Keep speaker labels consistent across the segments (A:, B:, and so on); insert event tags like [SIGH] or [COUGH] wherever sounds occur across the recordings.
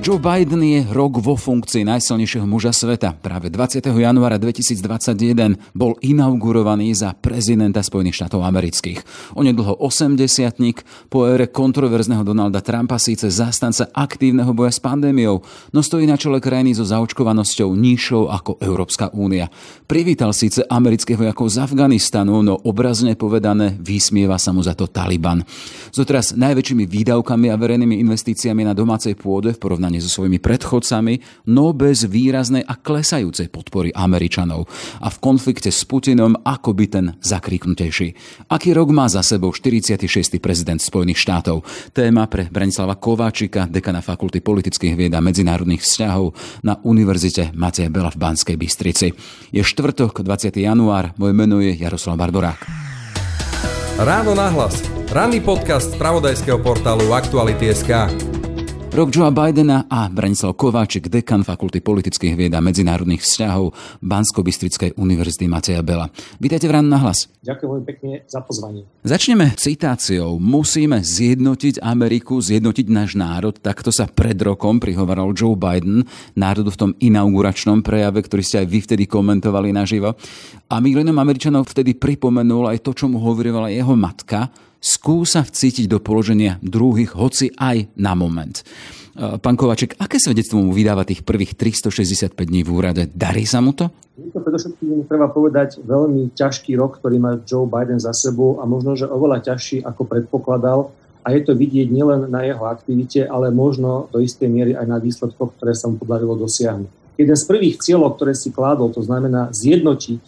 A: Joe Biden je rok vo funkcii najsilnejšieho muža sveta. Práve 20. januára 2021 bol inaugurovaný za prezidenta Spojených štátov amerických. Onedlho 80 po ére kontroverzného Donalda Trumpa síce zastanca aktívneho boja s pandémiou, no stojí na čele krajiny so zaočkovanosťou nižšou ako Európska únia. Privítal síce amerických vojakov z Afganistanu, no obrazne povedané vysmieva sa mu za to Taliban. So najväčšími výdavkami a verejnými investíciami na domácej pôde v porovnaní so svojimi predchodcami, no bez výraznej a klesajúcej podpory Američanov. A v konflikte s Putinom ako by ten zakriknutejší. Aký rok má za sebou 46. prezident Spojených štátov? Téma pre Branislava Kováčika, dekana Fakulty politických vied a medzinárodných vzťahov na Univerzite Mateja Bela v Banskej Bystrici. Je štvrtok, 20. január, moje meno je Jaroslav Barborák.
B: Ráno nahlas. Ranný podcast z pravodajského portálu Aktuality.sk.
A: Rok Joea Bidena a Branislav Kováčik, dekan Fakulty politických vied a medzinárodných vzťahov Bansko-Bystrickej univerzity Mateja Bela. Vítajte v Rán na hlas.
C: Ďakujem veľmi pekne za pozvanie.
A: Začneme citáciou. Musíme zjednotiť Ameriku, zjednotiť náš národ. Takto sa pred rokom prihovaral Joe Biden národu v tom inauguračnom prejave, ktorý ste aj vy vtedy komentovali naživo. A milionom Američanov vtedy pripomenul aj to, čo mu hovorila jeho matka, skúsa vcítiť do položenia druhých, hoci aj na moment. E, pán Kovaček, aké svedectvo mu vydáva tých prvých 365 dní v úrade? Darí sa mu to?
C: Je to predovšetkým, treba povedať, veľmi ťažký rok, ktorý má Joe Biden za sebou a možno, že oveľa ťažší, ako predpokladal. A je to vidieť nielen na jeho aktivite, ale možno do istej miery aj na výsledkoch, ktoré sa mu podarilo dosiahnuť. Jeden z prvých cieľov, ktoré si kládol, to znamená zjednotiť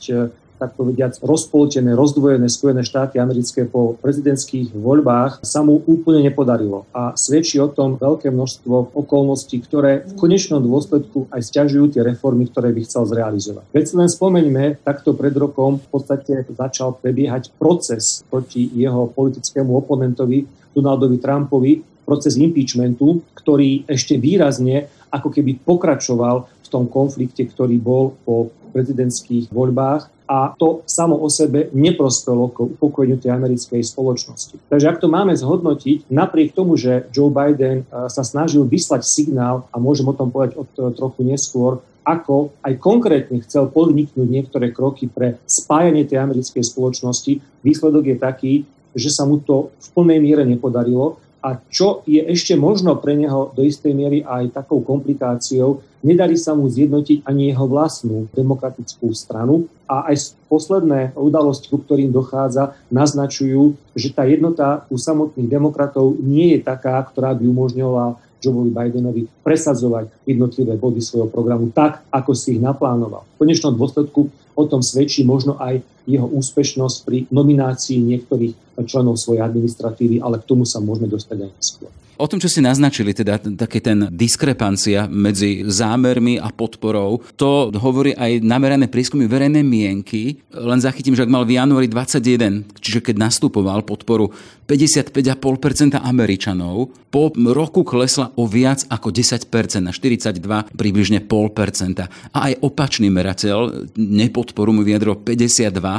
C: tak povediac, rozpoltené, rozdvojené Spojené štáty americké po prezidentských voľbách sa mu úplne nepodarilo. A svedčí o tom veľké množstvo okolností, ktoré v konečnom dôsledku aj stiažujú tie reformy, ktoré by chcel zrealizovať. Veď len spomeňme, takto pred rokom v podstate začal prebiehať proces proti jeho politickému oponentovi Donaldovi Trumpovi, proces impeachmentu, ktorý ešte výrazne ako keby pokračoval v tom konflikte, ktorý bol po prezidentských voľbách a to samo o sebe neprospelo k upokojeniu tej americkej spoločnosti. Takže ak to máme zhodnotiť, napriek tomu, že Joe Biden e, sa snažil vyslať signál, a môžem o tom povedať od e, trochu neskôr, ako aj konkrétne chcel podniknúť niektoré kroky pre spájanie tej americkej spoločnosti, výsledok je taký, že sa mu to v plnej miere nepodarilo a čo je ešte možno pre neho do istej miery aj takou komplikáciou, nedarí sa mu zjednotiť ani jeho vlastnú demokratickú stranu a aj posledné udalosti, ku ktorým dochádza, naznačujú, že tá jednota u samotných demokratov nie je taká, ktorá by umožňovala Joeovi Bidenovi presadzovať jednotlivé body svojho programu tak, ako si ich naplánoval. V konečnom dôsledku o tom svedčí možno aj jeho úspešnosť pri nominácii niektorých členov svojej administratívy, ale k tomu sa môžeme dostať aj neskôr.
A: O tom, čo ste naznačili, teda také ten diskrepancia medzi zámermi a podporou, to hovorí aj namerané prieskumy verejnej mienky. Len zachytím, že ak mal v januári 21, čiže keď nastupoval podporu 55,5% Američanov, po roku klesla o viac ako 10%, na 42 približne 0,5%. A aj opačný merateľ nepodporu mu vyjadril 52%,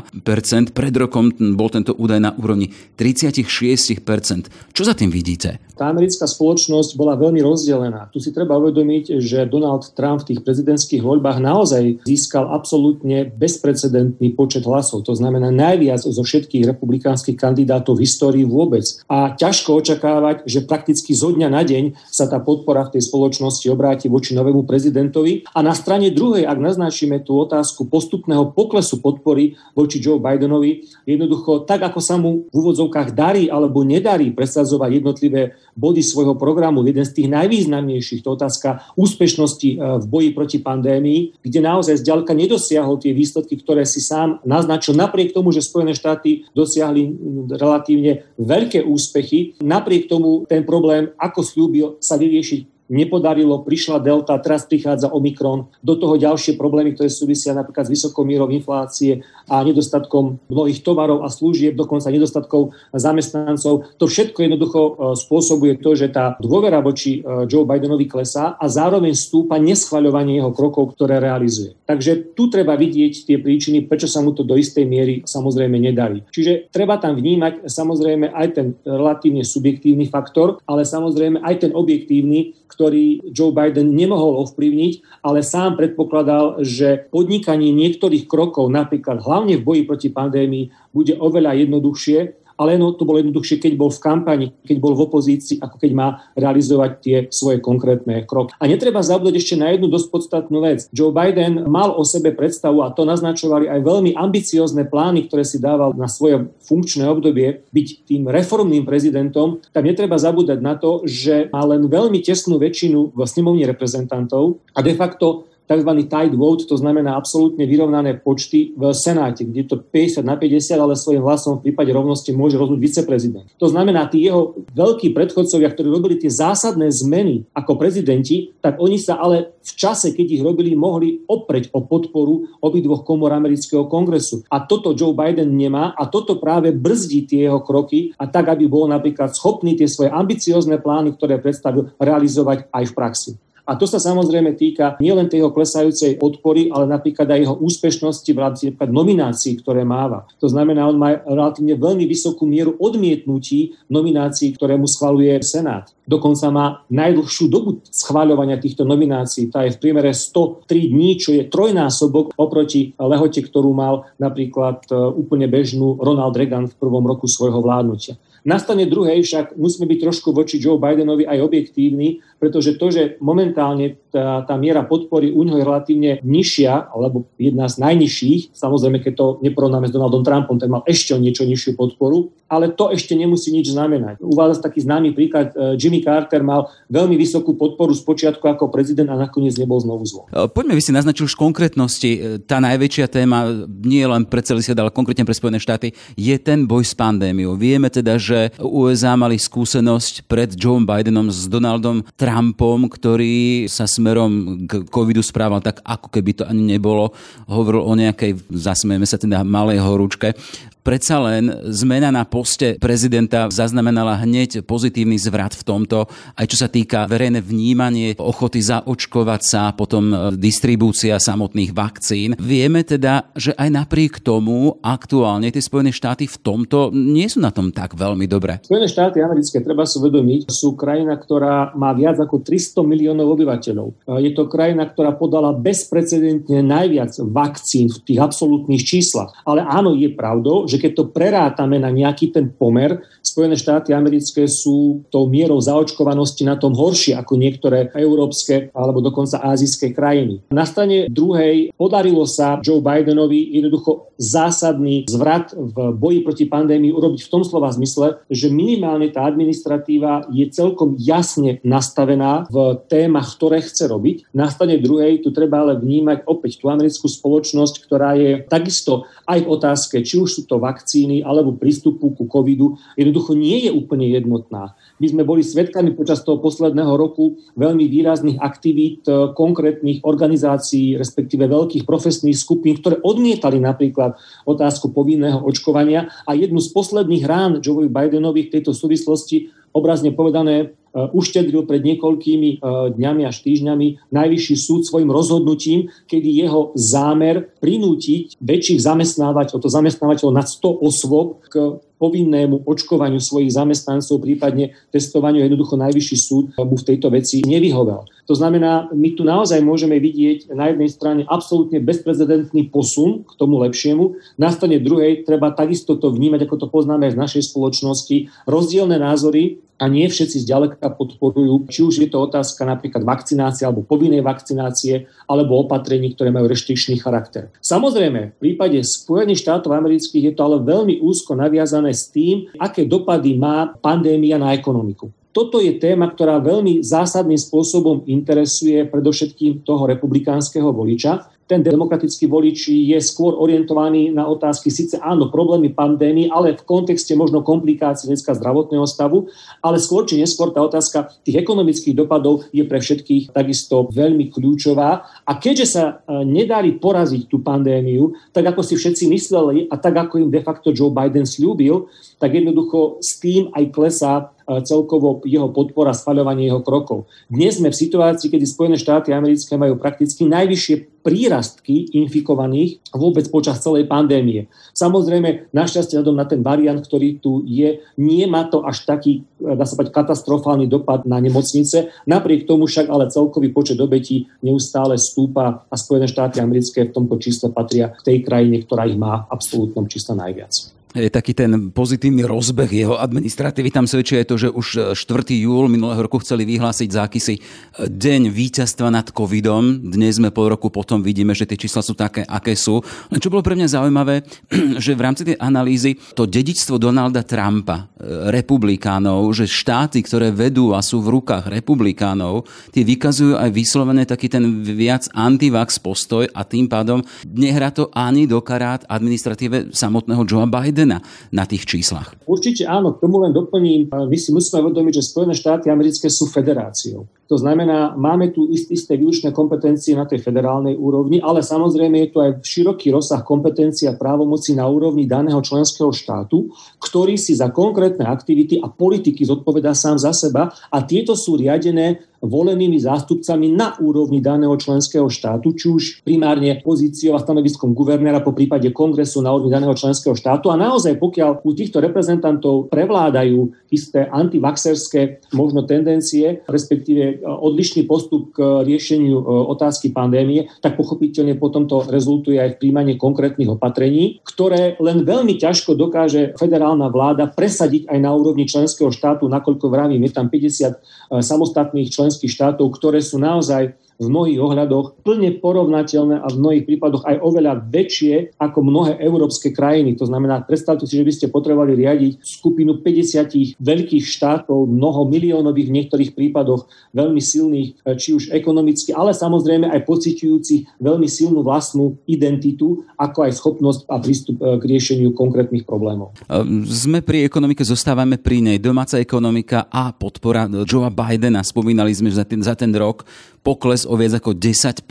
A: pred rokom bol tento údaj na úrovni 36%. Čo za tým vidíte?
C: Tá americká spoločnosť bola veľmi rozdelená. Tu si treba uvedomiť, že Donald Trump v tých prezidentských voľbách naozaj získal absolútne bezprecedentný počet hlasov. To znamená najviac zo všetkých republikánskych kandidátov v histórii vôbec. A ťažko očakávať, že prakticky zo dňa na deň sa tá podpora v tej spoločnosti obráti voči novému prezidentovi. A na strane druhej, ak naznačíme tú otázku postupného poklesu podpory voči Joe Bidenovi, jednoducho tak, ako sa mu v úvodzovkách darí alebo nedarí presadzovať jednotlivé body svojho programu, jeden z tých najvýznamnejších, to otázka úspešnosti e, v boji proti pandémii, kde naozaj zďaleka nedosiahol tie výsledky, ktoré si sám naznačil, napriek tomu, že Spojené štáty dosiahli relatívne veľké úspechy, napriek tomu ten problém, ako slúbil, sa vyriešiť nepodarilo, prišla delta, teraz prichádza Omikron, do toho ďalšie problémy, ktoré súvisia napríklad s vysokou mierou inflácie a nedostatkom mnohých tovarov a služieb, dokonca nedostatkou zamestnancov. To všetko jednoducho e, spôsobuje to, že tá dôvera voči e, Joe Bidenovi klesá a zároveň stúpa neschvaľovanie jeho krokov, ktoré realizuje. Takže tu treba vidieť tie príčiny, prečo sa mu to do istej miery samozrejme nedarí. Čiže treba tam vnímať samozrejme aj ten relatívne subjektívny faktor, ale samozrejme aj ten objektívny, ktorý Joe Biden nemohol ovplyvniť, ale sám predpokladal, že podnikanie niektorých krokov, napríklad hlavne v boji proti pandémii, bude oveľa jednoduchšie ale no, to bolo jednoduchšie, keď bol v kampani, keď bol v opozícii, ako keď má realizovať tie svoje konkrétne kroky. A netreba zabúdať ešte na jednu dosť podstatnú vec. Joe Biden mal o sebe predstavu, a to naznačovali aj veľmi ambiciozne plány, ktoré si dával na svoje funkčné obdobie, byť tým reformným prezidentom, tak netreba zabúdať na to, že má len veľmi tesnú väčšinu v snemovni reprezentantov a de facto tzv. tight vote, to znamená absolútne vyrovnané počty v Senáte, kde to 50 na 50, ale svojim hlasom v prípade rovnosti môže rozhodnúť viceprezident. To znamená, tí jeho veľkí predchodcovia, ktorí robili tie zásadné zmeny ako prezidenti, tak oni sa ale v čase, keď ich robili, mohli opreť o podporu obidvoch komor amerického kongresu. A toto Joe Biden nemá a toto práve brzdí tie jeho kroky a tak, aby bol napríklad schopný tie svoje ambiciozne plány, ktoré predstavil, realizovať aj v praxi. A to sa samozrejme týka nielen tej klesajúcej podpory, ale napríklad aj jeho úspešnosti v rámci nominácií, ktoré máva. To znamená, on má relatívne veľmi vysokú mieru odmietnutí nominácií, ktoré mu schvaluje Senát. Dokonca má najdlhšiu dobu schváľovania týchto nominácií. Tá je v priemere 103 dní, čo je trojnásobok oproti lehote, ktorú mal napríklad e, úplne bežnú Ronald Reagan v prvom roku svojho vládnutia. Na strane druhej však musíme byť trošku voči Joe Bidenovi aj objektívni, pretože to, že momentálne tá, tá miera podpory u neho je relatívne nižšia, alebo jedna z najnižších, samozrejme, keď to neporovnáme s Donaldom Trumpom, ten mal ešte niečo nižšiu podporu, ale to ešte nemusí nič znamenať. Uvádza taký známy príklad, e, Jimmy Carter mal veľmi vysokú podporu z počiatku ako prezident a nakoniec nebol znovu zvolený.
A: E, poďme, vy si naznačil už konkrétnosti. E, tá najväčšia téma, nie len pre celý svet, ale konkrétne pre Spojené štáty, je ten boj s pandémiou. Vieme teda, že USA mali skúsenosť pred Joe Bidenom s Donaldom Trumpom, ktorý sa smerom k covidu správal tak, ako keby to ani nebolo. Hovoril o nejakej, zasmejeme sa teda, malej horúčke predsa len zmena na poste prezidenta zaznamenala hneď pozitívny zvrat v tomto, aj čo sa týka verejné vnímanie, ochoty zaočkovať sa, potom e, distribúcia samotných vakcín. Vieme teda, že aj napriek tomu aktuálne tie Spojené štáty v tomto nie sú na tom tak veľmi dobre.
C: Spojené štáty americké, treba si uvedomiť, sú krajina, ktorá má viac ako 300 miliónov obyvateľov. E, je to krajina, ktorá podala bezprecedentne najviac vakcín v tých absolútnych číslach. Ale áno, je pravdou, že keď to prerátame na nejaký ten pomer, Spojené štáty americké sú tou mierou zaočkovanosti na tom horšie ako niektoré európske alebo dokonca azijské krajiny. Na strane druhej podarilo sa Joe Bidenovi jednoducho zásadný zvrat v boji proti pandémii urobiť v tom slova zmysle, že minimálne tá administratíva je celkom jasne nastavená v témach, ktoré chce robiť. Na strane druhej tu treba ale vnímať opäť tú americkú spoločnosť, ktorá je takisto aj v otázke, či už sú to vakcíny alebo prístupu ku covidu, jednoducho nie je úplne jednotná. My sme boli svedkami počas toho posledného roku veľmi výrazných aktivít e, konkrétnych organizácií, respektíve veľkých profesných skupín, ktoré odmietali napríklad otázku povinného očkovania a jednu z posledných rán Joe Bidenovi v tejto súvislosti obrazne povedané Uh, uštedril pred niekoľkými uh, dňami až týždňami najvyšší súd svojim rozhodnutím, kedy jeho zámer prinútiť väčších zamestnávať, to zamestnávateľov nad 100 osôb k povinnému očkovaniu svojich zamestnancov, prípadne testovaniu, jednoducho najvyšší súd mu v tejto veci nevyhovel. To znamená, my tu naozaj môžeme vidieť na jednej strane absolútne bezprecedentný posun k tomu lepšiemu, na strane druhej treba takisto to vnímať, ako to poznáme aj v našej spoločnosti, rozdielne názory a nie všetci zďaleka podporujú, či už je to otázka napríklad vakcinácie alebo povinnej vakcinácie, alebo opatrení, ktoré majú reštričný charakter. Samozrejme, v prípade Spojených štátov amerických je to ale veľmi úzko naviazané s tým, aké dopady má pandémia na ekonomiku. Toto je téma, ktorá veľmi zásadným spôsobom interesuje predovšetkým toho republikánskeho voliča ten demokratický volič je skôr orientovaný na otázky, síce áno, problémy pandémie, ale v kontexte možno komplikácií dneska zdravotného stavu, ale skôr či neskôr tá otázka tých ekonomických dopadov je pre všetkých takisto veľmi kľúčová. A keďže sa e, nedarí poraziť tú pandémiu, tak ako si všetci mysleli a tak ako im de facto Joe Biden slúbil, tak jednoducho s tým aj klesá celkovo jeho podpora, spaľovanie jeho krokov. Dnes sme v situácii, kedy Spojené štáty americké majú prakticky najvyššie prírastky infikovaných vôbec počas celej pandémie. Samozrejme, našťastie hľadom na ten variant, ktorý tu je, nie má to až taký, dá sa povedať, katastrofálny dopad na nemocnice. Napriek tomu však ale celkový počet obetí neustále stúpa a Spojené štáty americké v tomto čísle patria k tej krajine, ktorá ich má v absolútnom čísle najviac
A: je taký ten pozitívny rozbeh jeho administratívy. Tam svedčí aj to, že už 4. júl minulého roku chceli vyhlásiť za akýsi deň víťazstva nad covidom. Dnes sme pol roku potom vidíme, že tie čísla sú také, aké sú. Čo bolo pre mňa zaujímavé, [CLEARS THROAT] že v rámci tej analýzy to dedičstvo Donalda Trumpa, e, republikánov, že štáty, ktoré vedú a sú v rukách republikánov, tie vykazujú aj vyslovene taký ten viac antivax postoj a tým pádom nehrá to ani do karát administratíve samotného Joea Bidena Bidena na tých číslach?
C: Určite áno, k tomu len doplním. My si musíme uvedomiť, že Spojené štáty americké sú federáciou. To znamená, máme tu isté výlučné kompetencie na tej federálnej úrovni, ale samozrejme je tu aj široký rozsah kompetencií a právomocí na úrovni daného členského štátu, ktorý si za konkrétne aktivity a politiky zodpovedá sám za seba a tieto sú riadené volenými zástupcami na úrovni daného členského štátu, či už primárne pozíciou a stanoviskom guvernéra po prípade kongresu na úrovni daného členského štátu. A naozaj, pokiaľ u týchto reprezentantov prevládajú isté antivaxerské možno tendencie, respektíve odlišný postup k riešeniu e, otázky pandémie, tak pochopiteľne potom to rezultuje aj v príjmaní konkrétnych opatrení, ktoré len veľmi ťažko dokáže federálna vláda presadiť aj na úrovni členského štátu, nakoľko vravím, je tam 50 e, samostatných členských členských štátov, ktoré sú naozaj v mnohých ohľadoch plne porovnateľné a v mnohých prípadoch aj oveľa väčšie ako mnohé európske krajiny. To znamená, predstavte si, že by ste potrebovali riadiť skupinu 50 veľkých štátov, mnoho miliónových v niektorých prípadoch veľmi silných, e, či už ekonomicky, ale samozrejme aj pociťujúcich veľmi silnú vlastnú identitu, ako aj schopnosť a prístup e, k riešeniu konkrétnych problémov.
A: Sme pri ekonomike, zostávame pri nej. Domáca ekonomika a podpora Joea Bidena. Spomínali sme, že za ten, za ten rok pokles o viac ako 10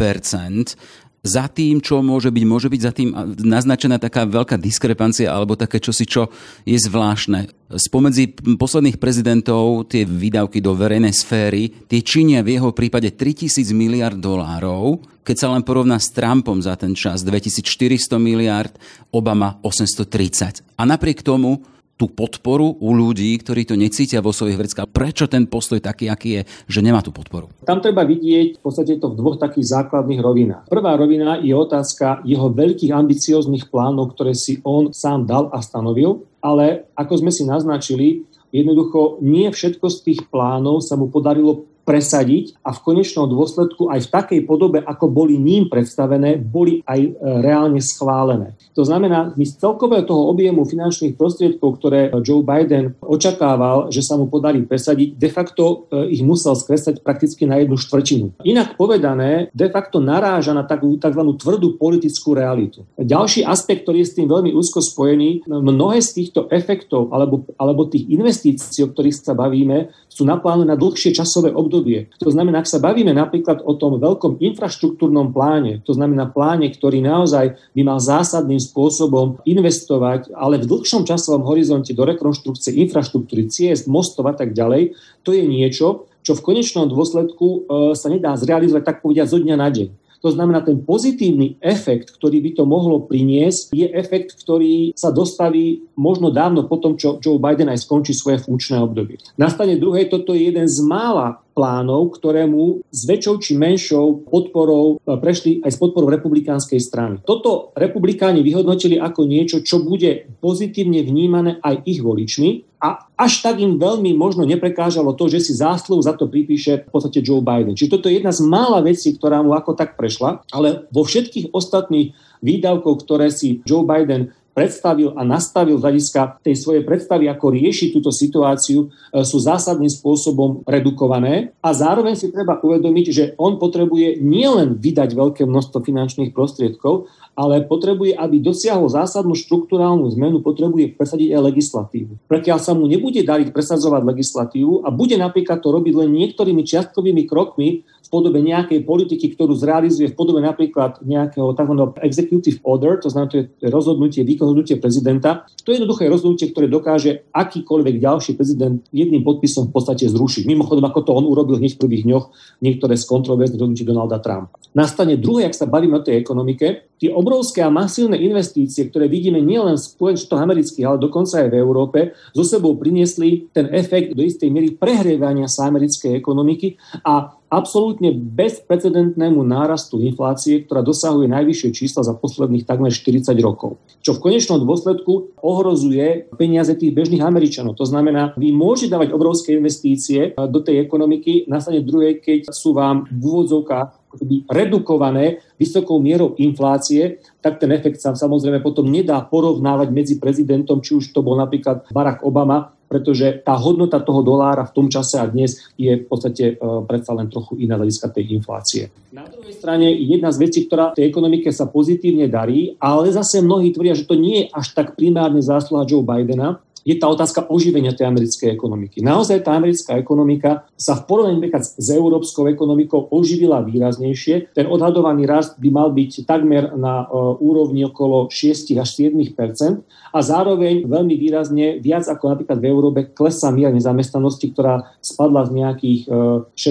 A: za tým, čo môže byť, môže byť za tým naznačená taká veľká diskrepancia alebo také čosi, čo je zvláštne. Spomedzi posledných prezidentov tie výdavky do verejnej sféry, tie činia v jeho prípade 3000 miliard dolárov, keď sa len porovná s Trumpom za ten čas 2400 miliard, Obama 830. A napriek tomu tú podporu u ľudí, ktorí to necítia vo svojich vreckách. Prečo ten postoj taký, aký je, že nemá tú podporu?
C: Tam treba vidieť v podstate to v dvoch takých základných rovinách. Prvá rovina je otázka jeho veľkých ambicióznych plánov, ktoré si on sám dal a stanovil, ale ako sme si naznačili, jednoducho nie všetko z tých plánov sa mu podarilo presadiť a v konečnom dôsledku aj v takej podobe, ako boli ním predstavené, boli aj e, reálne schválené. To znamená, my z celkového toho objemu finančných prostriedkov, ktoré Joe Biden očakával, že sa mu podarí presadiť, de facto e, ich musel skresať prakticky na jednu štvrtinu. Inak povedané, de facto naráža na takú tzv. tvrdú politickú realitu. Ďalší aspekt, ktorý je s tým veľmi úzko spojený, mnohé z týchto efektov alebo, alebo tých investícií, o ktorých sa bavíme, sú naplánované na dlhšie časové obdobie. To znamená, ak sa bavíme napríklad o tom veľkom infraštruktúrnom pláne, to znamená pláne, ktorý naozaj by mal zásadným spôsobom investovať, ale v dlhšom časovom horizonte do rekonštrukcie infraštruktúry, ciest, mostov a tak ďalej, to je niečo, čo v konečnom dôsledku e, sa nedá zrealizovať tak povediať zo dňa na deň. To znamená, ten pozitívny efekt, ktorý by to mohlo priniesť, je efekt, ktorý sa dostaví možno dávno po čo Joe Biden aj skončí svoje funkčné obdobie. Na strane druhej, toto je jeden z mála plánov, ktorému s väčšou či menšou podporou e, prešli aj s podporou republikánskej strany. Toto republikáni vyhodnotili ako niečo, čo bude pozitívne vnímané aj ich voličmi a až tak im veľmi možno neprekážalo to, že si zásluhu za to pripíše v podstate Joe Biden. Čiže toto je jedna z mála vecí, ktorá mu ako tak prešla, ale vo všetkých ostatných výdavkov, ktoré si Joe Biden predstavil a nastavil z hľadiska tej svojej predstavy, ako riešiť túto situáciu, e, sú zásadným spôsobom redukované. A zároveň si treba uvedomiť, že on potrebuje nielen vydať veľké množstvo finančných prostriedkov, ale potrebuje, aby dosiahol zásadnú štruktúrálnu zmenu, potrebuje presadiť aj legislatívu. Prekiaľ sa mu nebude dariť presadzovať legislatívu a bude napríklad to robiť len niektorými čiastkovými krokmi, podobe nejakej politiky, ktorú zrealizuje v podobe napríklad nejakého tzv. executive order, to znamená, to je rozhodnutie, výkonnutie prezidenta. To je jednoduché rozhodnutie, ktoré dokáže akýkoľvek ďalší prezident jedným podpisom v podstate zrušiť. Mimochodom, ako to on urobil hneď v prvých dňoch niektoré z kontroverzných rozhodnutí Donalda Trumpa. Nastane druhé, ak sa bavíme o tej ekonomike, tie obrovské a masívne investície, ktoré vidíme nielen v Spojených amerických, ale dokonca aj v Európe, zo sebou priniesli ten efekt do istej miery prehrievania sa americkej ekonomiky a absolútne bezprecedentnému nárastu inflácie, ktorá dosahuje najvyššie čísla za posledných takmer 40 rokov. Čo v konečnom dôsledku ohrozuje peniaze tých bežných Američanov. To znamená, vy môžete dávať obrovské investície do tej ekonomiky, na strane druhej, keď sú vám v úvodzovkách redukované vysokou mierou inflácie, tak ten efekt sa samozrejme potom nedá porovnávať medzi prezidentom, či už to bol napríklad Barack Obama pretože tá hodnota toho dolára v tom čase a dnes je v podstate uh, predsa len trochu iná hľadiska tej inflácie. Na druhej strane jedna z vecí, ktorá tej ekonomike sa pozitívne darí, ale zase mnohí tvrdia, že to nie je až tak primárne zásluha Joe Bidena, je tá otázka oživenia tej americkej ekonomiky. Naozaj tá americká ekonomika sa v porovnaní s európskou ekonomikou oživila výraznejšie. Ten odhadovaný rast by mal byť takmer na uh, úrovni okolo 6 až 7% a zároveň veľmi výrazne viac ako napríklad v Európe klesá miera nezamestnanosti, ktorá spadla z nejakých uh, e,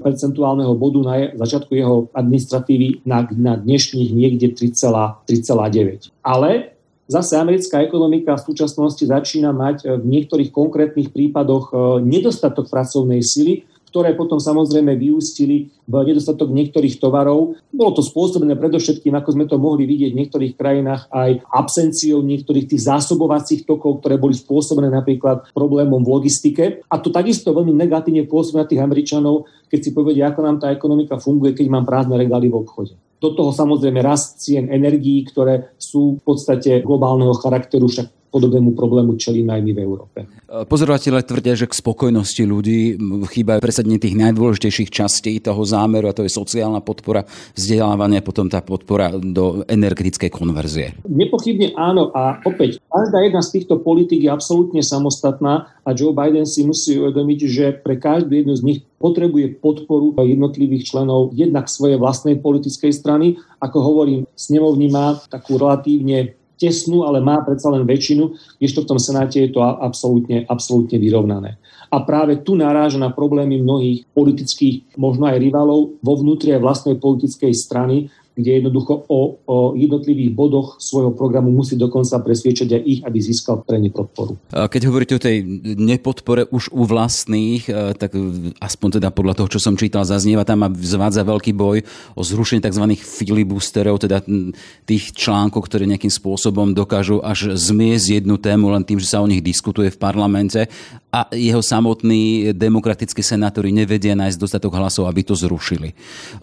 C: 6,4 percentuálneho bodu na začiatku jeho administratívy na, na dnešných niekde 3,9. Ale Zase americká ekonomika v súčasnosti začína mať e, v niektorých konkrétnych prípadoch e, nedostatok pracovnej sily, ktoré potom samozrejme vyústili v nedostatok niektorých tovarov. Bolo to spôsobené predovšetkým, ako sme to mohli vidieť v niektorých krajinách, aj absenciou niektorých tých zásobovacích tokov, ktoré boli spôsobené napríklad problémom v logistike. A to takisto veľmi negatívne pôsobí na tých Američanov, keď si povedia, ako nám tá ekonomika funguje, keď mám prázdne regály v obchode. Do toho samozrejme rast cien energií, ktoré sú v podstate globálneho charakteru, však podobnému problému čelíme aj my v Európe.
A: Pozorovateľe tvrdia, že k spokojnosti ľudí chýbajú presadenie tých najdôležitejších častí toho zámeru a to je sociálna podpora, vzdelávanie, potom tá podpora do energetickej konverzie.
C: Nepochybne áno a opäť, každá jedna z týchto politik je absolútne samostatná a Joe Biden si musí uvedomiť, že pre každú jednu z nich potrebuje podporu jednotlivých členov jednak svojej vlastnej politickej strany. Ako hovorím, snemovní má takú relatívne tesnú, ale má predsa len väčšinu, kdežto v tom Senáte je to absolútne, absolútne vyrovnané. A práve tu naráža na problémy mnohých politických, možno aj rivalov vo vnútri aj vlastnej politickej strany, kde jednoducho o, o jednotlivých bodoch svojho programu musí dokonca presviečať aj ich, aby získal pre ne podporu.
A: Keď hovoríte o tej nepodpore už u vlastných, e, tak aspoň teda podľa toho, čo som čítal, zaznieva tam a zvádza veľký boj o zrušenie tzv. filibusterov, teda tých článkov, ktoré nejakým spôsobom dokážu až zmiesť jednu tému len tým, že sa o nich diskutuje v parlamente a jeho samotní demokratickí senátori nevedia nájsť dostatok hlasov, aby to zrušili.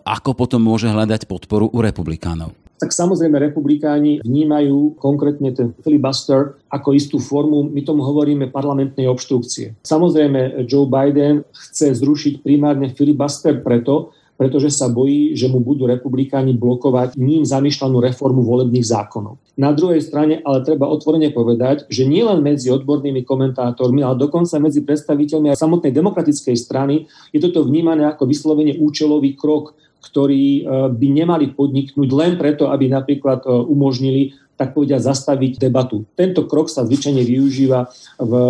A: Ako potom môže hľadať podporu u republikánov?
C: tak samozrejme republikáni vnímajú konkrétne ten filibuster ako istú formu, my tomu hovoríme parlamentnej obštrukcie. Samozrejme Joe Biden chce zrušiť primárne filibuster preto, pretože sa bojí, že mu budú republikáni blokovať ním zamýšľanú reformu volebných zákonov. Na druhej strane ale treba otvorene povedať, že nielen medzi odbornými komentátormi, ale dokonca medzi predstaviteľmi aj samotnej demokratickej strany je toto vnímané ako vyslovene účelový krok, ktorý e, by nemali podniknúť len preto, aby napríklad e, umožnili tak povedia, zastaviť debatu. Tento krok sa zvyčajne využíva v e,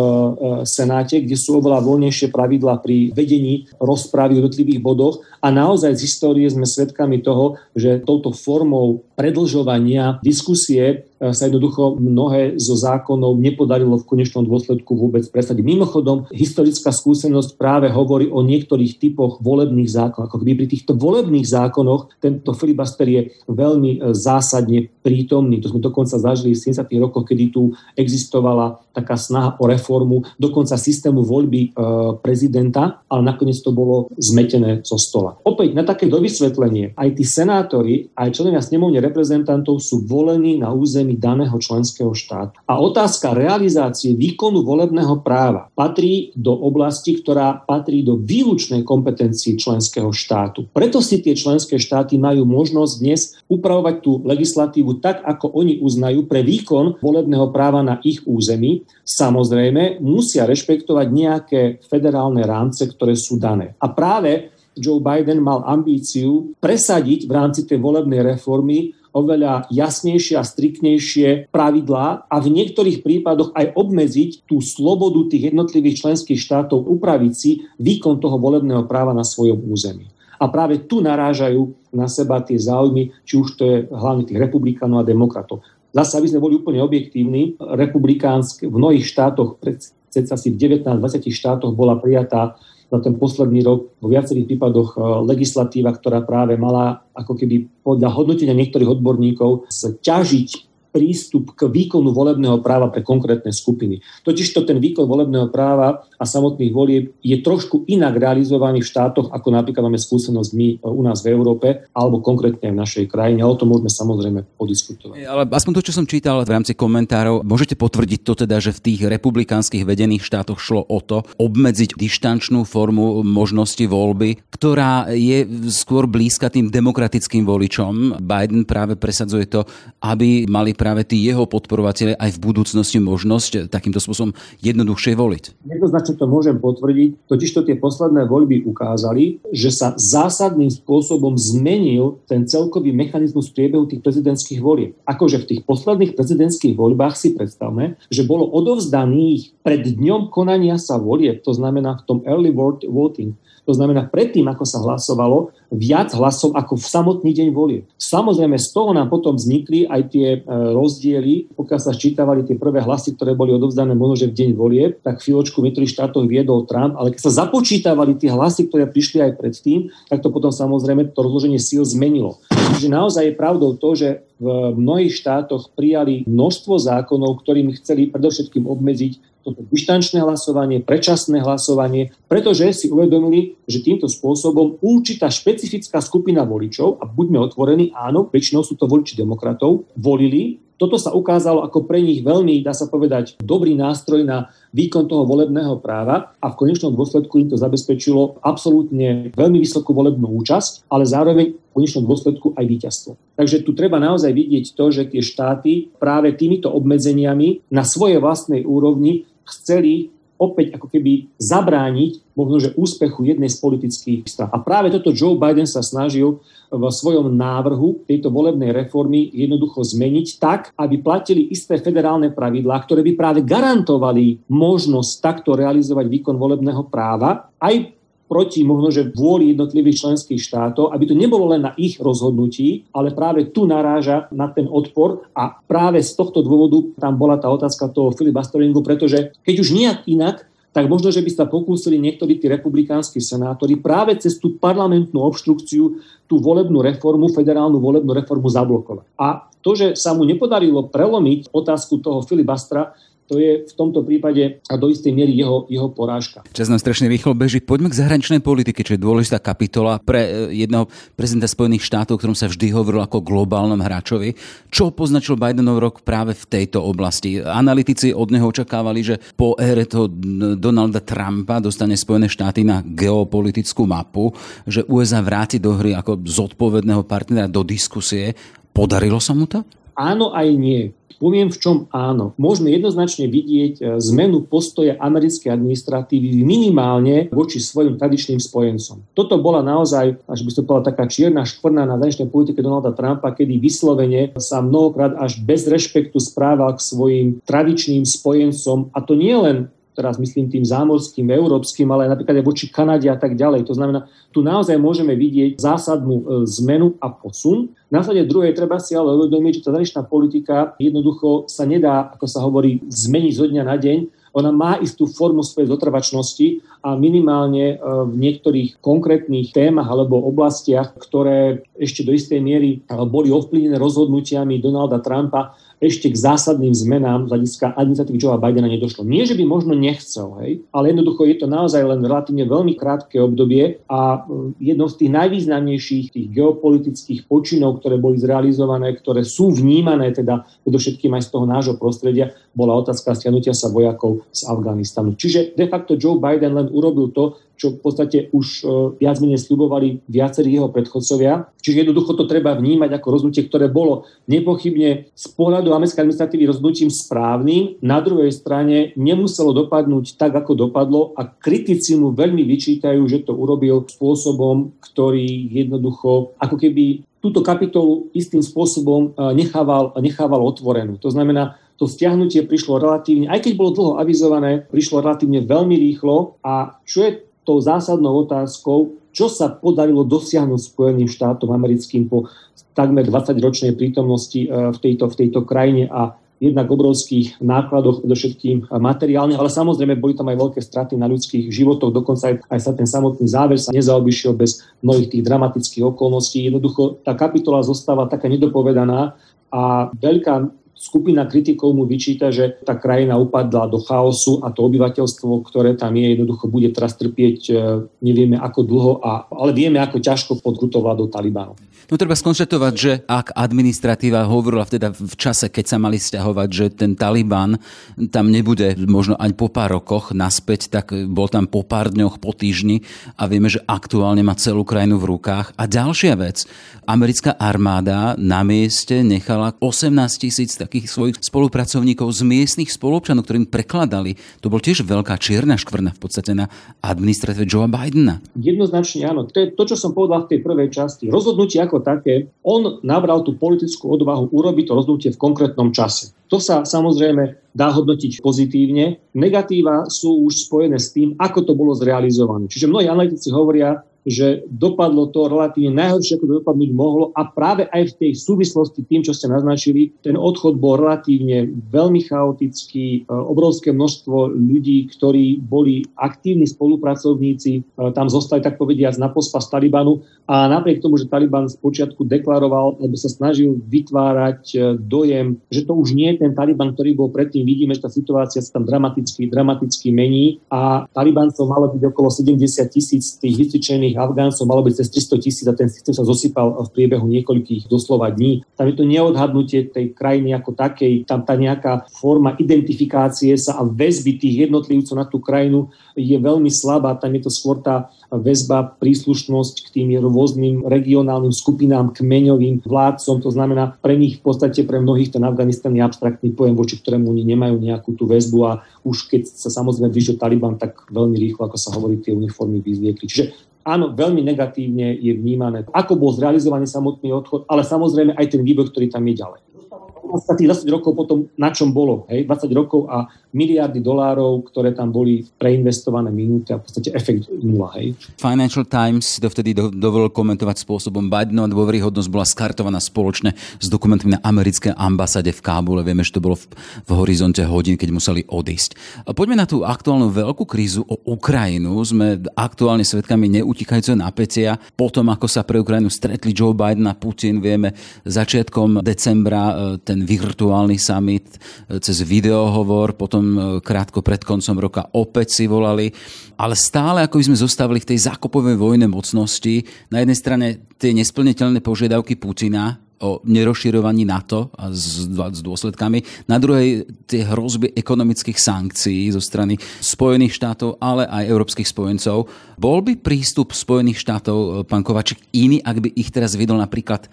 C: Senáte, kde sú oveľa voľnejšie pravidlá pri vedení rozprávy v jednotlivých bodoch a naozaj z histórie sme svedkami toho, že touto formou predlžovania diskusie e, sa jednoducho mnohé zo zákonov nepodarilo v konečnom dôsledku vôbec presadiť. Mimochodom, historická skúsenosť práve hovorí o niektorých typoch volebných zákonov. Ako keby pri týchto volebných zákonoch tento filibuster je veľmi e, zásadne prítomný. To sme dokonca zažili v 70. rokoch, kedy tu existovala taká snaha o reformu dokonca systému voľby e, prezidenta, ale nakoniec to bolo zmetené zo stola. Opäť na také dovysvetlenie, aj tí senátori, aj členovia snemovne reprezentantov sú volení na území daného členského štátu. A otázka realizácie výkonu volebného práva patrí do oblasti, ktorá patrí do výlučnej kompetencii členského štátu. Preto si tie členské štáty majú možnosť dnes upravovať tú legislatívu tak, ako oni uznajú pre výkon volebného práva na ich území samozrejme musia rešpektovať nejaké federálne rámce, ktoré sú dané. A práve Joe Biden mal ambíciu presadiť v rámci tej volebnej reformy oveľa jasnejšie a striktnejšie pravidlá a v niektorých prípadoch aj obmedziť tú slobodu tých jednotlivých členských štátov, upraviť si výkon toho volebného práva na svojom území. A práve tu narážajú na seba tie záujmy, či už to je hlavne tých republikánov a demokratov. Zase, aby sme boli úplne objektívni, republikánsk v mnohých štátoch, predsa asi v 19-20 štátoch bola prijatá za ten posledný rok vo viacerých prípadoch e, legislatíva, ktorá práve mala ako keby podľa hodnotenia niektorých odborníkov ťažiť prístup k výkonu volebného práva pre konkrétne skupiny. Totižto ten výkon volebného práva a samotných volieb je trošku inak realizovaný v štátoch, ako napríklad máme skúsenosť my e, u nás v Európe, alebo konkrétne v našej krajine. O tom môžeme samozrejme podiskutovať.
A: Ale aspoň to, čo som čítal v rámci komentárov, môžete potvrdiť to teda, že v tých republikánskych vedených štátoch šlo o to obmedziť dištančnú formu možnosti voľby, ktorá je skôr blízka tým demokratickým voličom. Biden práve presadzuje to, aby mali práve tí jeho podporovateľe aj v budúcnosti možnosť takýmto spôsobom jednoduchšie voliť.
C: Jednoznačne čo to môžem potvrdiť, totižto tie posledné voľby ukázali, že sa zásadným spôsobom zmenil ten celkový mechanizmus priebehu tých prezidentských volieb. Akože v tých posledných prezidentských voľbách si predstavme, že bolo odovzdaných pred dňom konania sa volieb, to znamená v tom early voting, to znamená, predtým, ako sa hlasovalo, viac hlasov ako v samotný deň volie. Samozrejme, z toho nám potom vznikli aj tie e, rozdiely, pokiaľ sa sčítavali tie prvé hlasy, ktoré boli odovzdané možno, že v deň volie, tak chvíľočku v niektorých štátoch viedol Trump, ale keď sa započítavali tie hlasy, ktoré prišli aj predtým, tak to potom samozrejme to rozloženie síl zmenilo. Čiže naozaj je pravdou to, že v mnohých štátoch prijali množstvo zákonov, ktorými chceli predovšetkým obmedziť toto dištančné hlasovanie, predčasné hlasovanie, pretože si uvedomili, že týmto spôsobom určitá špecifická skupina voličov, a buďme otvorení, áno, väčšinou sú to voliči demokratov, volili toto sa ukázalo ako pre nich veľmi, dá sa povedať, dobrý nástroj na výkon toho volebného práva a v konečnom dôsledku im to zabezpečilo absolútne veľmi vysokú volebnú účasť, ale zároveň v konečnom dôsledku aj víťazstvo. Takže tu treba naozaj vidieť to, že tie štáty práve týmito obmedzeniami na svojej vlastnej úrovni chceli opäť ako keby zabrániť možno, že úspechu jednej z politických strán. A práve toto Joe Biden sa snažil v svojom návrhu tejto volebnej reformy jednoducho zmeniť tak, aby platili isté federálne pravidlá, ktoré by práve garantovali možnosť takto realizovať výkon volebného práva aj proti možno, vôli jednotlivých členských štátov, aby to nebolo len na ich rozhodnutí, ale práve tu naráža na ten odpor a práve z tohto dôvodu tam bola tá otázka toho filibusteringu, pretože keď už nejak inak, tak možno, že by sa pokúsili niektorí tí republikánsky senátori práve cez tú parlamentnú obštrukciu tú volebnú reformu, federálnu volebnú reformu zablokovať. A to, že sa mu nepodarilo prelomiť otázku toho filibastra, to je v tomto prípade a do istej miery jeho, jeho porážka.
A: Čas nám strašne rýchlo beží. Poďme k zahraničnej politike, čo je dôležitá kapitola pre e, jedného prezidenta Spojených štátov, o ktorom sa vždy hovorilo ako globálnom hráčovi. Čo poznačil Bidenov rok práve v tejto oblasti? Analytici od neho očakávali, že po ére toho Donalda Trumpa dostane Spojené štáty na geopolitickú mapu, že USA vráti do hry ako zodpovedného partnera do diskusie. Podarilo sa mu to?
C: Áno aj nie. Poviem, v čom áno. Môžeme jednoznačne vidieť e, zmenu postoja americkej administratívy minimálne voči svojim tradičným spojencom. Toto bola naozaj, až by som povedal, taká čierna škvrna na zahraničnej politike Donalda Trumpa, kedy vyslovene sa mnohokrát až bez rešpektu správal k svojim tradičným spojencom. A to nie len teraz myslím tým zámorským, európskym, ale napríklad aj voči Kanade a tak ďalej. To znamená, tu naozaj môžeme vidieť zásadnú e, zmenu a posun. Následne druhé treba si ale uvedomiť, že tá zahraničná politika jednoducho sa nedá, ako sa hovorí, zmeniť zo dňa na deň. Ona má istú formu svojej zotrvačnosti a minimálne e, v niektorých konkrétnych témach alebo oblastiach, ktoré ešte do istej miery e, boli ovplyvnené rozhodnutiami Donalda Trumpa, ešte k zásadným zmenám z hľadiska administratívy Joea Bidena nedošlo. Nie, že by možno nechcel, hej, ale jednoducho je to naozaj len relatívne veľmi krátke obdobie a mm, jedno z tých najvýznamnejších tých geopolitických počinov, ktoré boli zrealizované, ktoré sú vnímané teda predovšetkým aj z toho nášho prostredia, bola otázka stiahnutia sa vojakov z Afganistanu. Čiže de facto Joe Biden len urobil to, čo v podstate už e, viac menej sľubovali viacerí jeho predchodcovia. Čiže jednoducho to treba vnímať ako rozhodnutie, ktoré bolo nepochybne z pohľadu americkej administratívy rozhodnutím správnym. Na druhej strane nemuselo dopadnúť tak, ako dopadlo a kritici mu veľmi vyčítajú, že to urobil spôsobom, ktorý jednoducho ako keby túto kapitolu istým spôsobom e, nechával, nechával otvorenú. To znamená, to stiahnutie prišlo relatívne, aj keď bolo dlho avizované, prišlo relatívne veľmi rýchlo a čo je tou zásadnou otázkou, čo sa podarilo dosiahnuť Spojeným štátom americkým po takmer 20-ročnej prítomnosti e, v tejto, v tejto krajine a jednak obrovských nákladoch, predovšetkým materiálne, ale samozrejme boli tam aj veľké straty na ľudských životoch, dokonca aj, aj sa ten samotný záver sa nezaobišiel bez mnohých tých dramatických okolností. Jednoducho tá kapitola zostáva taká nedopovedaná a veľká Skupina kritikov mu vyčíta, že tá krajina upadla do chaosu a to obyvateľstvo, ktoré tam je, jednoducho bude teraz trpieť e, nevieme ako dlho, a, ale vieme ako ťažko pod krutou vládou Talibanu.
A: No treba skonštatovať, že ak administratíva hovorila vteda v čase, keď sa mali stiahovať, že ten Taliban tam nebude možno ani po pár rokoch naspäť, tak bol tam po pár dňoch, po týždni a vieme, že aktuálne má celú krajinu v rukách. A ďalšia vec, americká armáda na mieste nechala 18 tisíc takých svojich spolupracovníkov z miestnych spolupčanov, ktorým prekladali. To bol tiež veľká čierna škvrna v podstate na administratíve Joea Bidena.
C: Jednoznačne áno. To je to, čo som povedal v tej prvej časti. Rozhodnutie ako také, on nabral tú politickú odvahu urobiť to rozhodnutie v konkrétnom čase. To sa samozrejme dá hodnotiť pozitívne. Negatíva sú už spojené s tým, ako to bolo zrealizované. Čiže mnohí analytici hovoria, že dopadlo to relatívne najhoršie, ako to dopadnúť mohlo a práve aj v tej súvislosti tým, čo ste naznačili, ten odchod bol relatívne veľmi chaotický, e, obrovské množstvo ľudí, ktorí boli aktívni spolupracovníci, e, tam zostali tak povediať na pospa z Talibanu. A napriek tomu, že Taliban počiatku deklaroval, alebo sa snažil vytvárať e, dojem, že to už nie je ten Taliban, ktorý bol predtým, vidíme, že tá situácia sa tam dramaticky, dramaticky mení. A Talibancov malo byť okolo 70 tisíc tých vycvičených samotných Afgáncov malo byť cez 300 tisíc a ten systém sa zosypal v priebehu niekoľkých doslova dní. Tam je to neodhadnutie tej krajiny ako takej, tam tá nejaká forma identifikácie sa a väzby tých jednotlivcov na tú krajinu je veľmi slabá. Tam je to skôr tá väzba, príslušnosť k tým rôznym regionálnym skupinám, kmeňovým vládcom. To znamená, pre nich v podstate, pre mnohých ten Afganistan je abstraktný pojem, voči ktorému oni nemajú nejakú tú väzbu a už keď sa samozrejme blížil Taliban, tak veľmi rýchlo, ako sa hovorí, tie uniformy vyzliekli. Čiže áno, veľmi negatívne je vnímané, ako bol zrealizovaný samotný odchod, ale samozrejme aj ten vývoj, ktorý tam je ďalej tých 20 rokov potom na čom bolo. Hej? 20 rokov a miliardy dolárov, ktoré tam boli preinvestované minúty a v podstate efekt nula. Hej?
A: Financial Times to vtedy do, dovolil komentovať spôsobom Bidenova dôveryhodnosť bola skartovaná spoločne s dokumentmi na americkej ambasáde v Kábule. Vieme, že to bolo v, v horizonte hodín, keď museli odísť. Poďme na tú aktuálnu veľkú krízu o Ukrajinu. Sme aktuálne svedkami neutikajúceho napätia. Potom, ako sa pre Ukrajinu stretli Joe Biden a Putin, vieme, začiatkom decembra e, ten ten virtuálny summit e, cez videohovor, potom e, krátko pred koncom roka opäť si volali, ale stále ako by sme zostavili v tej zákopovej vojne mocnosti, na jednej strane tie nesplniteľné požiadavky Putina, o nerozširovaní NATO a s, s dôsledkami. Na druhej tie hrozby ekonomických sankcií zo strany Spojených štátov, ale aj európskych spojencov. Bol by prístup Spojených štátov, e, pán Kovačik, iný, ak by ich teraz videl napríklad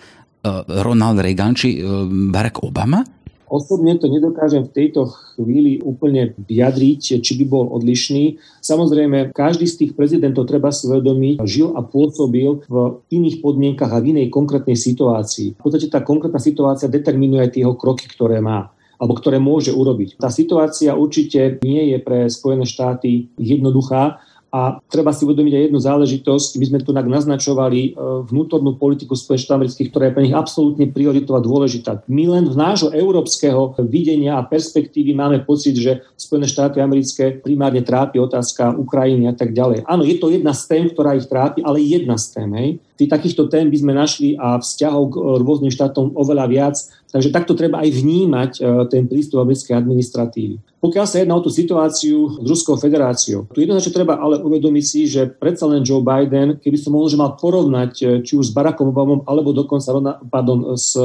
A: Ronald Reagan či eh, Barack Obama?
C: Osobne to nedokážem v tejto chvíli úplne vyjadriť, či by bol odlišný. Samozrejme, každý z tých prezidentov treba svedomiť, žil a pôsobil v iných podmienkach a v inej konkrétnej situácii. V podstate tá konkrétna situácia determinuje aj tie kroky, ktoré má alebo ktoré môže urobiť. Tá situácia určite nie je pre Spojené štáty jednoduchá a treba si uvedomiť aj jednu záležitosť. My sme tu naznačovali e, vnútornú politiku Spojených amerických, ktorá je pre nich absolútne prioritová dôležitá. My len v nášho európskeho videnia a perspektívy máme pocit, že Spojené štáty americké primárne trápi otázka Ukrajiny a tak ďalej. Áno, je to jedna z tém, ktorá ich trápi, ale jedna z tém. Hej. Tých takýchto tém by sme našli a vzťahov k rôznym štátom oveľa viac Takže takto treba aj vnímať e, ten prístup americkej administratívy. Pokiaľ sa jedná o tú situáciu s Ruskou federáciou, tu jednoznačne treba ale uvedomiť si, že predsa len Joe Biden, keby som mohol, že mal porovnať e, či už s Barackom Obamom, alebo dokonca pardon, s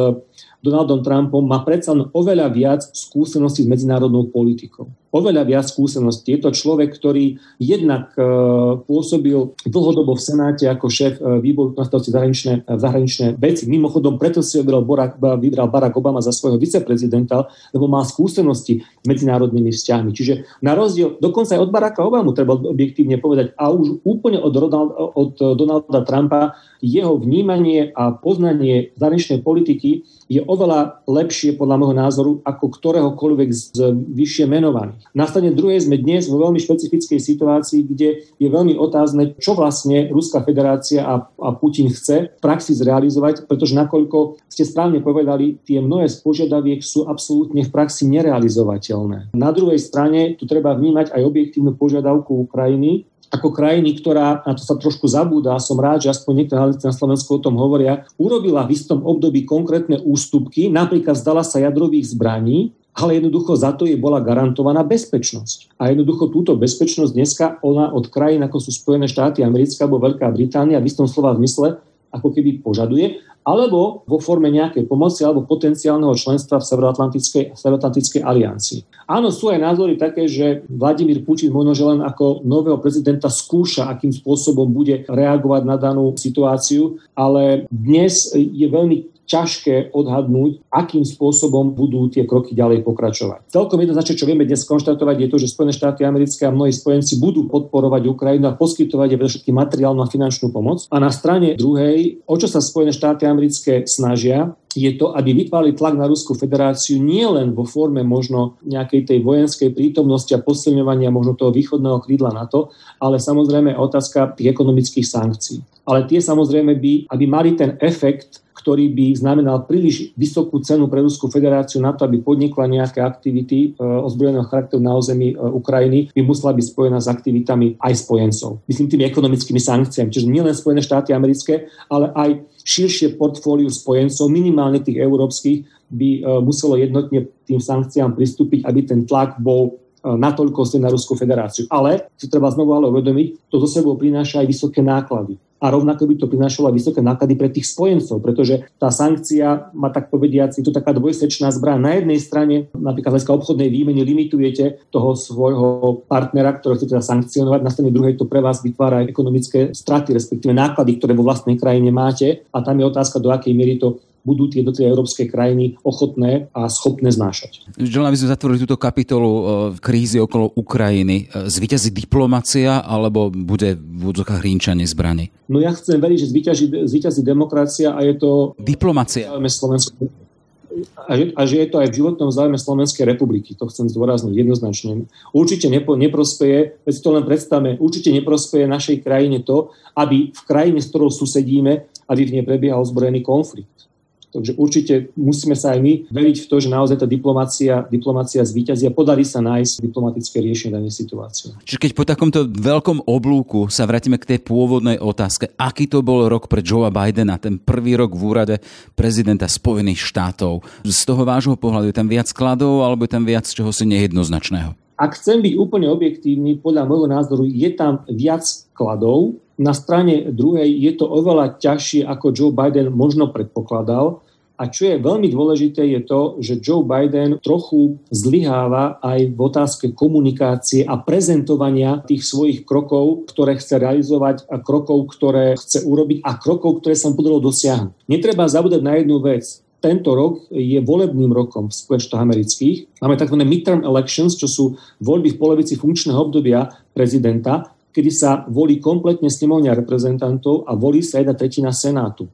C: Donaldom Trumpom má predsa oveľa viac skúseností s medzinárodnou politikou. Oveľa viac skúseností. Je to človek, ktorý jednak e, pôsobil dlhodobo v Senáte ako šéf e, výboru na zahraničné, e, zahraničné veci. Mimochodom, preto si vybral Barack, vybral Barack Obama za svojho viceprezidenta, lebo má skúsenosti medzinárodnými vzťahmi. Čiže na rozdiel, dokonca aj od Baracka Obamu treba objektívne povedať, a už úplne od, Ronald, od Donalda Trumpa jeho vnímanie a poznanie zahraničnej politiky je oveľa lepšie podľa môjho názoru ako ktoréhokoľvek z vyššie menovaných. Na strane druhej sme dnes vo veľmi špecifickej situácii, kde je veľmi otázne, čo vlastne Ruská federácia a, a Putin chce v praxi zrealizovať, pretože nakoľko ste správne povedali, tie mnohé z požiadaviek sú absolútne v praxi nerealizovateľné. Na druhej strane tu treba vnímať aj objektívnu požiadavku Ukrajiny, ako krajiny, ktorá, na to sa trošku zabúda, som rád, že aspoň analytici na Slovensku o tom hovoria, urobila v istom období konkrétne ústupky, napríklad zdala sa jadrových zbraní, ale jednoducho za to jej bola garantovaná bezpečnosť. A jednoducho túto bezpečnosť dneska ona od krajín, ako sú Spojené štáty americké alebo Veľká Británia v istom slova zmysle, ako keby požaduje alebo vo forme nejakej pomoci alebo potenciálneho členstva v Severoatlantickej, Severoatlantickej aliancii. Áno, sú aj názory také, že Vladimír Putin možno, že len ako nového prezidenta skúša, akým spôsobom bude reagovať na danú situáciu, ale dnes je veľmi ťažké odhadnúť, akým spôsobom budú tie kroky ďalej pokračovať. Celkom jednoznačne, čo vieme dnes konštatovať, je to, že Spojené štáty americké a mnohí spojenci budú podporovať Ukrajinu a poskytovať jej všetky materiálnu a finančnú pomoc. A na strane druhej, o čo sa Spojené štáty americké snažia, je to, aby vytvárali tlak na Ruskú federáciu nielen vo forme možno nejakej tej vojenskej prítomnosti a posilňovania možno toho východného krídla NATO, ale samozrejme otázka tých ekonomických sankcií. Ale tie samozrejme by, aby mali ten efekt, ktorý by znamenal príliš vysokú cenu pre Ruskú federáciu na to, aby podnikla nejaké aktivity e, ozbrojeného charakteru na území e, Ukrajiny, by musela byť spojená s aktivitami aj spojencov. Myslím tými ekonomickými sankciami. Čiže nielen Spojené štáty americké, ale aj širšie portfóliu spojencov, minimálne tých európskych, by e, muselo jednotne tým sankciám pristúpiť, aby ten tlak bol natoľko na Ruskú federáciu. Ale, si treba znovu ale uvedomiť, to zo sebou prináša aj vysoké náklady a rovnako by to prinášalo vysoké náklady pre tých spojencov, pretože tá sankcia má tak povediac, je to taká dvojsečná zbraň. Na jednej strane, napríklad z obchodnej výmeny, limitujete toho svojho partnera, ktorého chcete teda sankcionovať, na strane druhej to pre vás vytvára aj ekonomické straty, respektíve náklady, ktoré vo vlastnej krajine máte a tam je otázka, do akej miery to budú tie jednotlivé európske krajiny ochotné a schopné znášať.
A: John, aby sme zatvorili túto kapitolu e, krízy okolo Ukrajiny. E, zvíťazí diplomacia alebo bude v údzokách rínčanie zbrany?
C: No ja chcem veriť, že zvíťazí, zvíťazí demokracia a je to...
A: Diplomacia.
C: a že, a že je to aj v životnom záujme Slovenskej republiky. To chcem zdôrazniť jednoznačne. Určite nepo, neprospeje, veď to len predstavme, určite neprospeje našej krajine to, aby v krajine, s ktorou susedíme, aby v nej prebiehal ozbrojený konflikt. Takže určite musíme sa aj my veriť v to, že naozaj tá diplomácia, diplomácia zvýťazí a podarí sa nájsť diplomatické riešenie danej situácie.
A: Čiže keď po takomto veľkom oblúku sa vrátime k tej pôvodnej otázke, aký to bol rok pre Joea Bidena, ten prvý rok v úrade prezidenta Spojených štátov. Z toho vášho pohľadu je tam viac skladov alebo je tam viac čoho si nejednoznačného?
C: Ak chcem byť úplne objektívny, podľa môjho názoru je tam viac skladov, na strane druhej je to oveľa ťažšie, ako Joe Biden možno predpokladal. A čo je veľmi dôležité, je to, že Joe Biden trochu zlyháva aj v otázke komunikácie a prezentovania tých svojich krokov, ktoré chce realizovať a krokov, ktoré chce urobiť a krokov, ktoré sa mu podarilo dosiahnuť. Netreba zabúdať na jednu vec tento rok je volebným rokom v Spojených amerických. Máme tzv. midterm elections, čo sú voľby v polovici funkčného obdobia prezidenta kedy sa volí kompletne snemovňa reprezentantov a volí sa jedna tretina Senátu.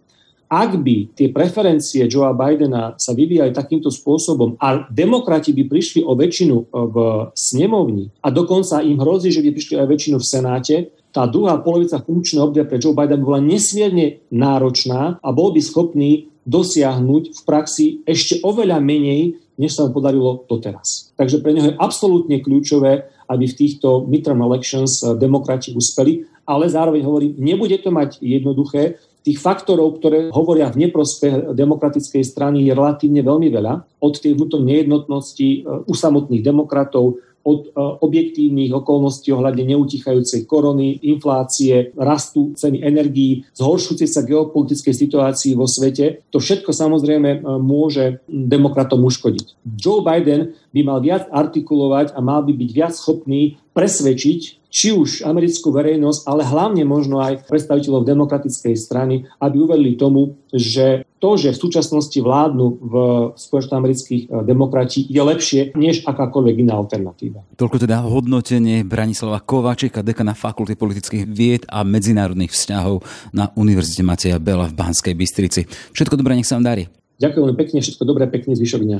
C: Ak by tie preferencie Joea Bidena sa vyvíjali takýmto spôsobom a demokrati by prišli o väčšinu v snemovni a dokonca im hrozí, že by prišli aj väčšinu v Senáte, tá druhá polovica funkčného obdobia pre Joe Biden bola nesmierne náročná a bol by schopný dosiahnuť v praxi ešte oveľa menej, než sa mu podarilo doteraz. Takže pre neho je absolútne kľúčové, aby v týchto midterm elections eh, demokrati uspeli, ale zároveň hovorím, nebude to mať jednoduché, tých faktorov, ktoré hovoria v neprospech demokratickej strany, je relatívne veľmi veľa. Od tej vnútornej nejednotnosti e, u samotných demokratov, od e, objektívnych okolností ohľadne neutichajúcej korony, inflácie, rastu ceny energií, zhoršujúcej sa geopolitickej situácii vo svete. To všetko samozrejme e, môže demokratom uškodiť. Joe Biden by mal viac artikulovať a mal by byť viac schopný presvedčiť či už americkú verejnosť, ale hlavne možno aj predstaviteľov demokratickej strany, aby uvedli tomu, že to, že v súčasnosti vládnu v Spojených amerických eh, demokrati je lepšie než akákoľvek iná alternatíva.
A: Toľko teda hodnotenie Branislava Kováčika, dekana Fakulty politických vied a medzinárodných vzťahov na Univerzite Mateja Bela v Banskej Bystrici. Všetko dobré, nech sa vám darí.
C: Ďakujem pekne, všetko dobré, pekný zvyšok dňa.